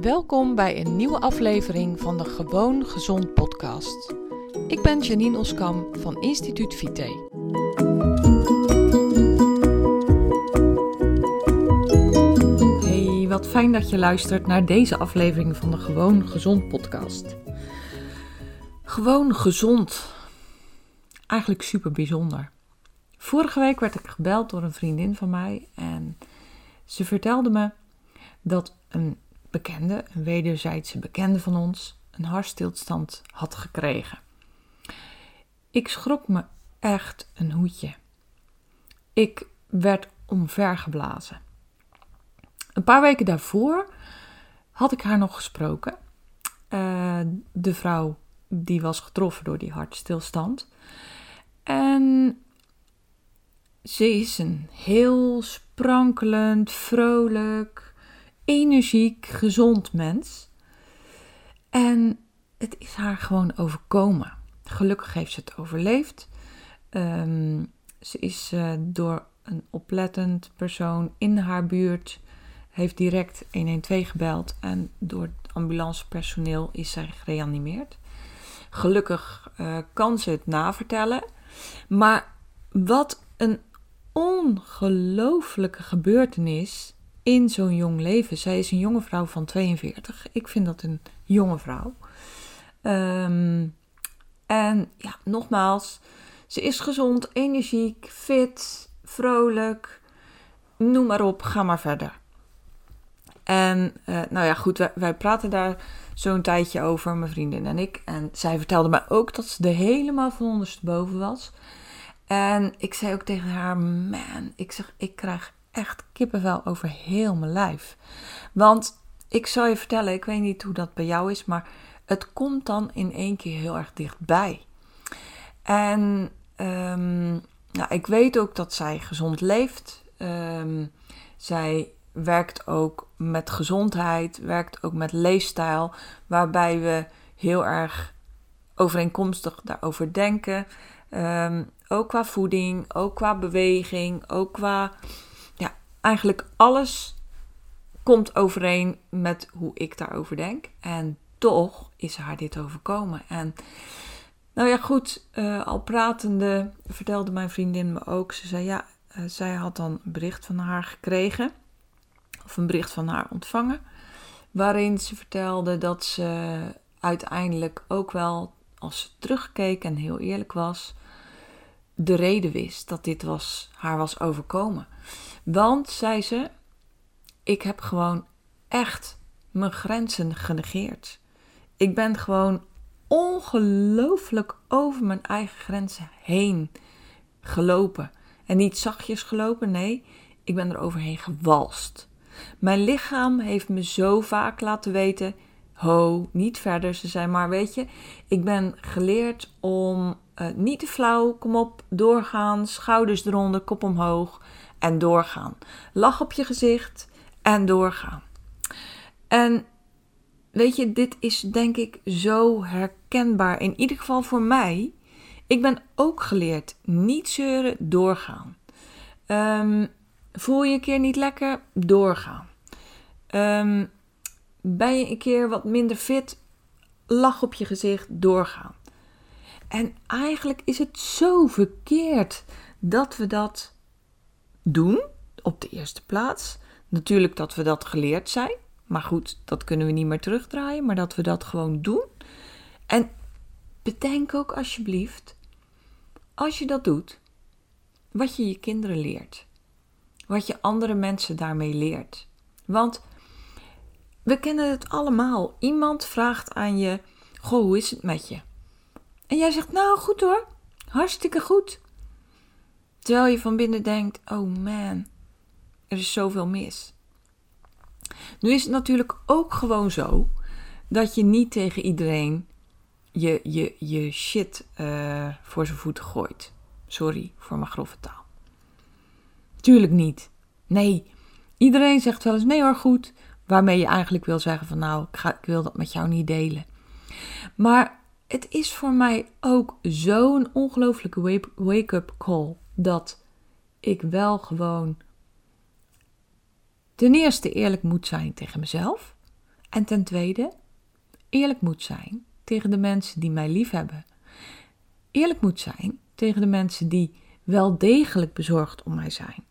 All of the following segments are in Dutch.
Welkom bij een nieuwe aflevering van de Gewoon Gezond podcast. Ik ben Janine Oskam van Instituut Vite. Hey, wat fijn dat je luistert naar deze aflevering van de Gewoon Gezond podcast. Gewoon gezond. Eigenlijk super bijzonder. Vorige week werd ik gebeld door een vriendin van mij en ze vertelde me dat een bekende, een wederzijdse bekende van ons, een hartstilstand had gekregen. Ik schrok me echt een hoedje. Ik werd omvergeblazen. Een paar weken daarvoor had ik haar nog gesproken. Uh, de vrouw die was getroffen door die hartstilstand. En ze is een heel sprankelend, vrolijk, energiek, gezond mens. En het is haar gewoon overkomen. Gelukkig heeft ze het overleefd. Ehm, ze is uh, door een oplettend persoon in haar buurt, heeft direct 112 gebeld en door het ambulancepersoneel is zij gereanimeerd. Gelukkig uh, kan ze het navertellen. Maar wat een ongelooflijke gebeurtenis in zo'n jong leven. Zij is een jonge vrouw van 42. Ik vind dat een jonge vrouw. Um, en ja, nogmaals, ze is gezond, energiek, fit, vrolijk. Noem maar op, ga maar verder. En uh, nou ja, goed, wij, wij praten daar zo'n tijdje over, mijn vriendin en ik. En zij vertelde mij ook dat ze er helemaal van ondersteboven was. En ik zei ook tegen haar, man, ik zeg, ik krijg echt kippenvel over heel mijn lijf. Want ik zal je vertellen, ik weet niet hoe dat bij jou is, maar het komt dan in één keer heel erg dichtbij. En um, nou, ik weet ook dat zij gezond leeft. Um, zij werkt ook met gezondheid, werkt ook met leefstijl, waarbij we heel erg overeenkomstig daarover denken. Um, ook qua voeding, ook qua beweging, ook qua. Eigenlijk alles komt overeen met hoe ik daarover denk. En toch is haar dit overkomen. En nou ja, goed, uh, al pratende vertelde mijn vriendin me ook. Ze zei ja, uh, zij had dan een bericht van haar gekregen. Of een bericht van haar ontvangen. Waarin ze vertelde dat ze uiteindelijk ook wel, als ze terugkeek en heel eerlijk was, de reden wist dat dit was, haar was overkomen. Want, zei ze, ik heb gewoon echt mijn grenzen genegeerd. Ik ben gewoon ongelooflijk over mijn eigen grenzen heen gelopen. En niet zachtjes gelopen, nee, ik ben er overheen gewalst. Mijn lichaam heeft me zo vaak laten weten: ho, niet verder. Ze zei maar, weet je, ik ben geleerd om uh, niet te flauw, kom op, doorgaan, schouders eronder, kop omhoog en doorgaan. Lach op je gezicht en doorgaan. En weet je, dit is denk ik zo herkenbaar. In ieder geval voor mij. Ik ben ook geleerd niet zeuren, doorgaan. Um, voel je een keer niet lekker, doorgaan. Um, ben je een keer wat minder fit, lach op je gezicht, doorgaan. En eigenlijk is het zo verkeerd dat we dat doen op de eerste plaats. Natuurlijk dat we dat geleerd zijn. Maar goed, dat kunnen we niet meer terugdraaien. Maar dat we dat gewoon doen. En bedenk ook alsjeblieft, als je dat doet, wat je je kinderen leert. Wat je andere mensen daarmee leert. Want we kennen het allemaal. Iemand vraagt aan je: Goh, hoe is het met je? En jij zegt: Nou, goed hoor. Hartstikke goed. Terwijl je van binnen denkt: Oh man, er is zoveel mis. Nu is het natuurlijk ook gewoon zo dat je niet tegen iedereen je, je, je shit uh, voor zijn voeten gooit. Sorry voor mijn grove taal. Tuurlijk niet. Nee, iedereen zegt wel eens nee hoor goed. Waarmee je eigenlijk wil zeggen van nou, ik, ga, ik wil dat met jou niet delen. Maar het is voor mij ook zo'n ongelooflijke wake-up call dat ik wel gewoon ten eerste eerlijk moet zijn tegen mezelf. En ten tweede, eerlijk moet zijn tegen de mensen die mij lief hebben. Eerlijk moet zijn tegen de mensen die wel degelijk bezorgd om mij zijn.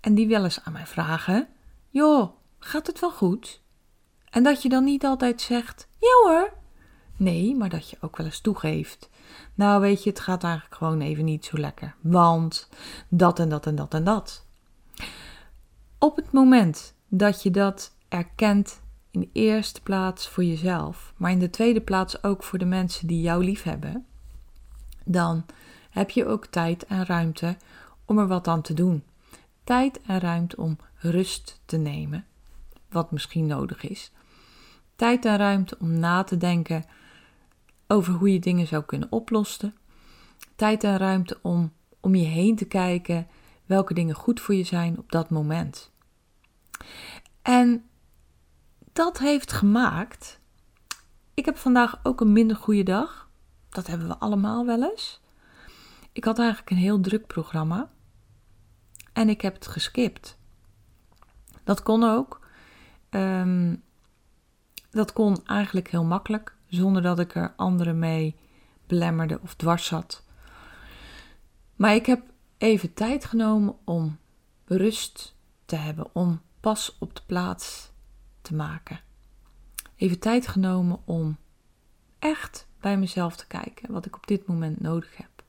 En die wel eens aan mij vragen: Joh, gaat het wel goed? En dat je dan niet altijd zegt: Ja hoor. Nee, maar dat je ook wel eens toegeeft. Nou, weet je, het gaat eigenlijk gewoon even niet zo lekker. Want dat en dat en dat en dat. Op het moment dat je dat erkent, in de eerste plaats voor jezelf, maar in de tweede plaats ook voor de mensen die jou lief hebben, dan heb je ook tijd en ruimte om er wat aan te doen. Tijd en ruimte om rust te nemen, wat misschien nodig is. Tijd en ruimte om na te denken over hoe je dingen zou kunnen oplossen. Tijd en ruimte om om je heen te kijken welke dingen goed voor je zijn op dat moment. En dat heeft gemaakt. Ik heb vandaag ook een minder goede dag. Dat hebben we allemaal wel eens. Ik had eigenlijk een heel druk programma. En ik heb het geskipt. Dat kon ook. Ehm, dat kon eigenlijk heel makkelijk, zonder dat ik er anderen mee belemmerde of dwars zat. Maar ik heb even tijd genomen om rust te hebben, om pas op de plaats te maken. Even tijd genomen om echt bij mezelf te kijken wat ik op dit moment nodig heb.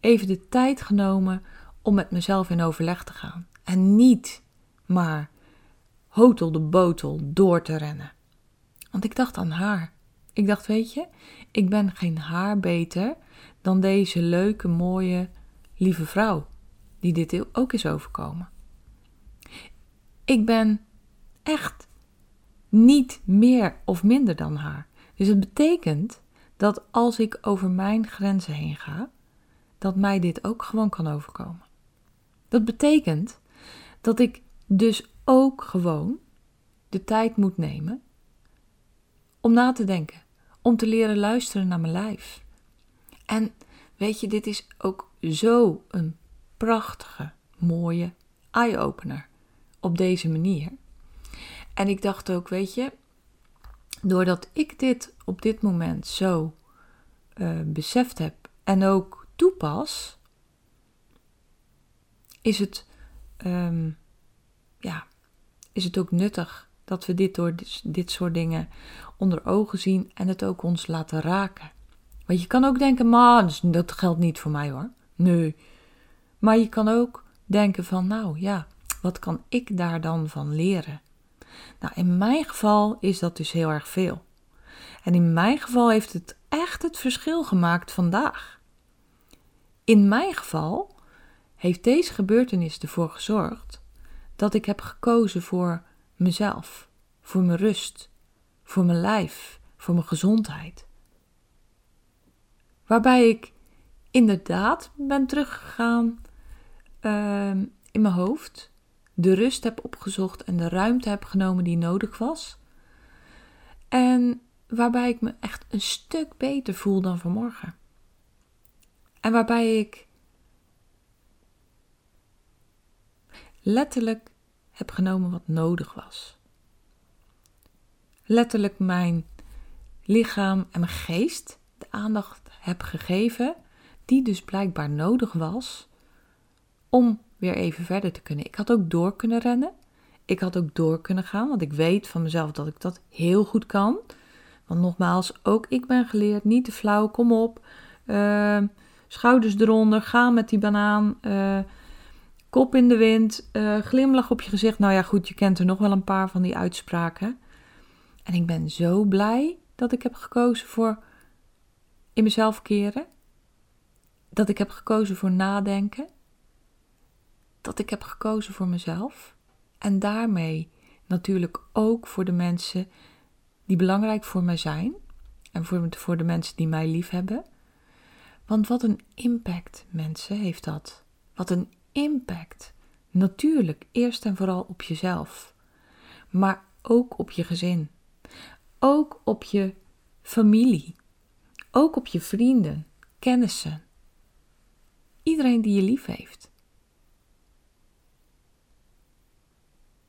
Even de tijd genomen om met mezelf in overleg te gaan. En niet maar hotel de botel door te rennen. Want ik dacht aan haar. Ik dacht, weet je, ik ben geen haar beter dan deze leuke, mooie, lieve vrouw die dit ook is overkomen. Ik ben echt niet meer of minder dan haar. Dus het betekent dat als ik over mijn grenzen heen ga, dat mij dit ook gewoon kan overkomen. Dat betekent dat ik dus ook gewoon de tijd moet nemen om na te denken, om te leren luisteren naar mijn lijf. En weet je, dit is ook zo een prachtige, mooie eye-opener op deze manier. En ik dacht ook, weet je, doordat ik dit op dit moment zo uh, beseft heb en ook toepas, is het, um, ja, is het ook nuttig dat we dit door dit soort dingen onder ogen zien en het ook ons laten raken. Want je kan ook denken, maar dat geldt niet voor mij hoor. Nee. Maar je kan ook denken van, nou ja, wat kan ik daar dan van leren? Nou, in mijn geval is dat dus heel erg veel. En in mijn geval heeft het echt het verschil gemaakt vandaag. In mijn geval heeft deze gebeurtenis ervoor gezorgd dat ik heb gekozen voor mezelf, voor mijn rust, voor mijn lijf, voor mijn gezondheid. Waarbij ik inderdaad ben teruggegaan uh, in mijn hoofd, de rust heb opgezocht en de ruimte heb genomen die nodig was. En waarbij ik me echt een stuk beter voel dan vanmorgen. En waarbij ik letterlijk heb genomen wat nodig was. Letterlijk mijn lichaam en mijn geest de aandacht heb gegeven, die dus blijkbaar nodig was om weer even verder te kunnen. Ik had ook door kunnen rennen. Ik had ook door kunnen gaan, want ik weet van mezelf dat ik dat heel goed kan. Want nogmaals, ook ik ben geleerd, niet te flauw, kom op. Uh, schouders eronder, ga met die banaan. Uh, kop in de wind, uh, glimlach op je gezicht. Nou ja, goed, je kent er nog wel een paar van die uitspraken. En ik ben zo blij dat ik heb gekozen voor in mezelf keren. Dat ik heb gekozen voor nadenken. Dat ik heb gekozen voor mezelf. En daarmee natuurlijk ook voor de mensen die belangrijk voor mij zijn. En voor, voor de mensen die mij lief hebben. Want wat een impact, mensen, heeft dat. Wat een impact. Natuurlijk eerst en vooral op jezelf, maar ook op je gezin, ook op je familie, ook op je vrienden, kennissen, iedereen die je lief heeft.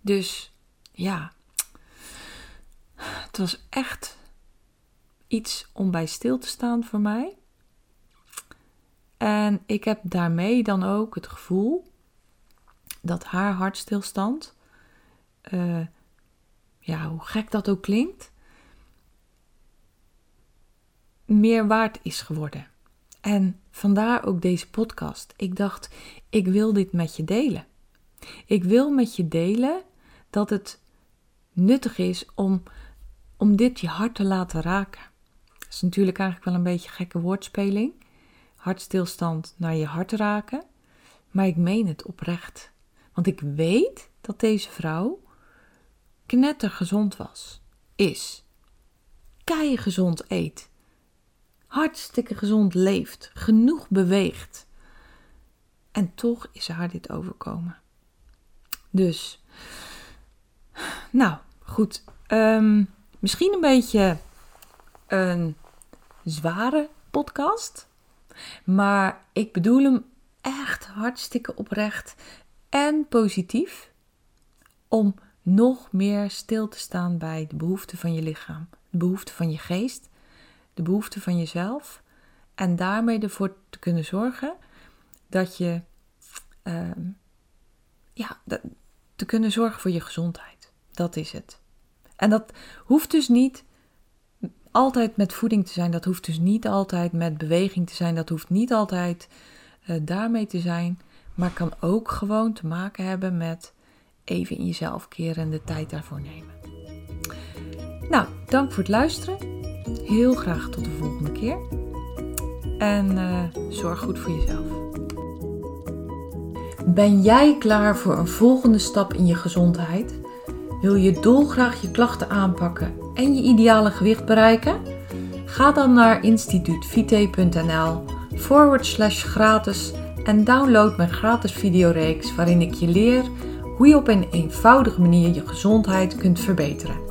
Dus ja, het was echt iets om bij stil te staan voor mij. En ik heb daarmee dan ook het gevoel dat haar hartstilstand, uh, ja, hoe gek dat ook klinkt, meer waard is geworden. En vandaar ook deze podcast. Ik dacht, ik wil dit met je delen. Ik wil met je delen dat het nuttig is om, om dit je hart te laten raken. Dat is natuurlijk eigenlijk wel een beetje gekke woordspeling. Hartstilstand naar je hart raken. Maar ik meen het oprecht. Want ik weet dat deze vrouw knettergezond was. Is. Kei gezond eet. Hartstikke gezond leeft. Genoeg beweegt. En toch is haar dit overkomen. Dus, nou goed. Um, misschien een beetje een zware podcast. Maar ik bedoel hem echt hartstikke oprecht en positief. Om nog meer stil te staan bij de behoeften van je lichaam, de behoeften van je geest, de behoeften van jezelf. En daarmee ervoor te kunnen zorgen dat je uh, ja, te kunnen zorgen voor je gezondheid. Dat is het. En dat hoeft dus niet altijd met voeding te zijn. Dat hoeft dus niet altijd met beweging te zijn. Dat hoeft niet altijd uh, daarmee te zijn. Maar kan ook gewoon te maken hebben met even in jezelf keren en de tijd daarvoor nemen. Nou, dank voor het luisteren. Heel graag tot de volgende keer. En uh, zorg goed voor jezelf. Ben jij klaar voor een volgende stap in je gezondheid? Wil je dolgraag je klachten aanpakken en je ideale gewicht bereiken? Ga dan naar instituutvite.nl forward slash gratis en download mijn gratis videoreeks waarin ik je leer hoe je op een eenvoudige manier je gezondheid kunt verbeteren.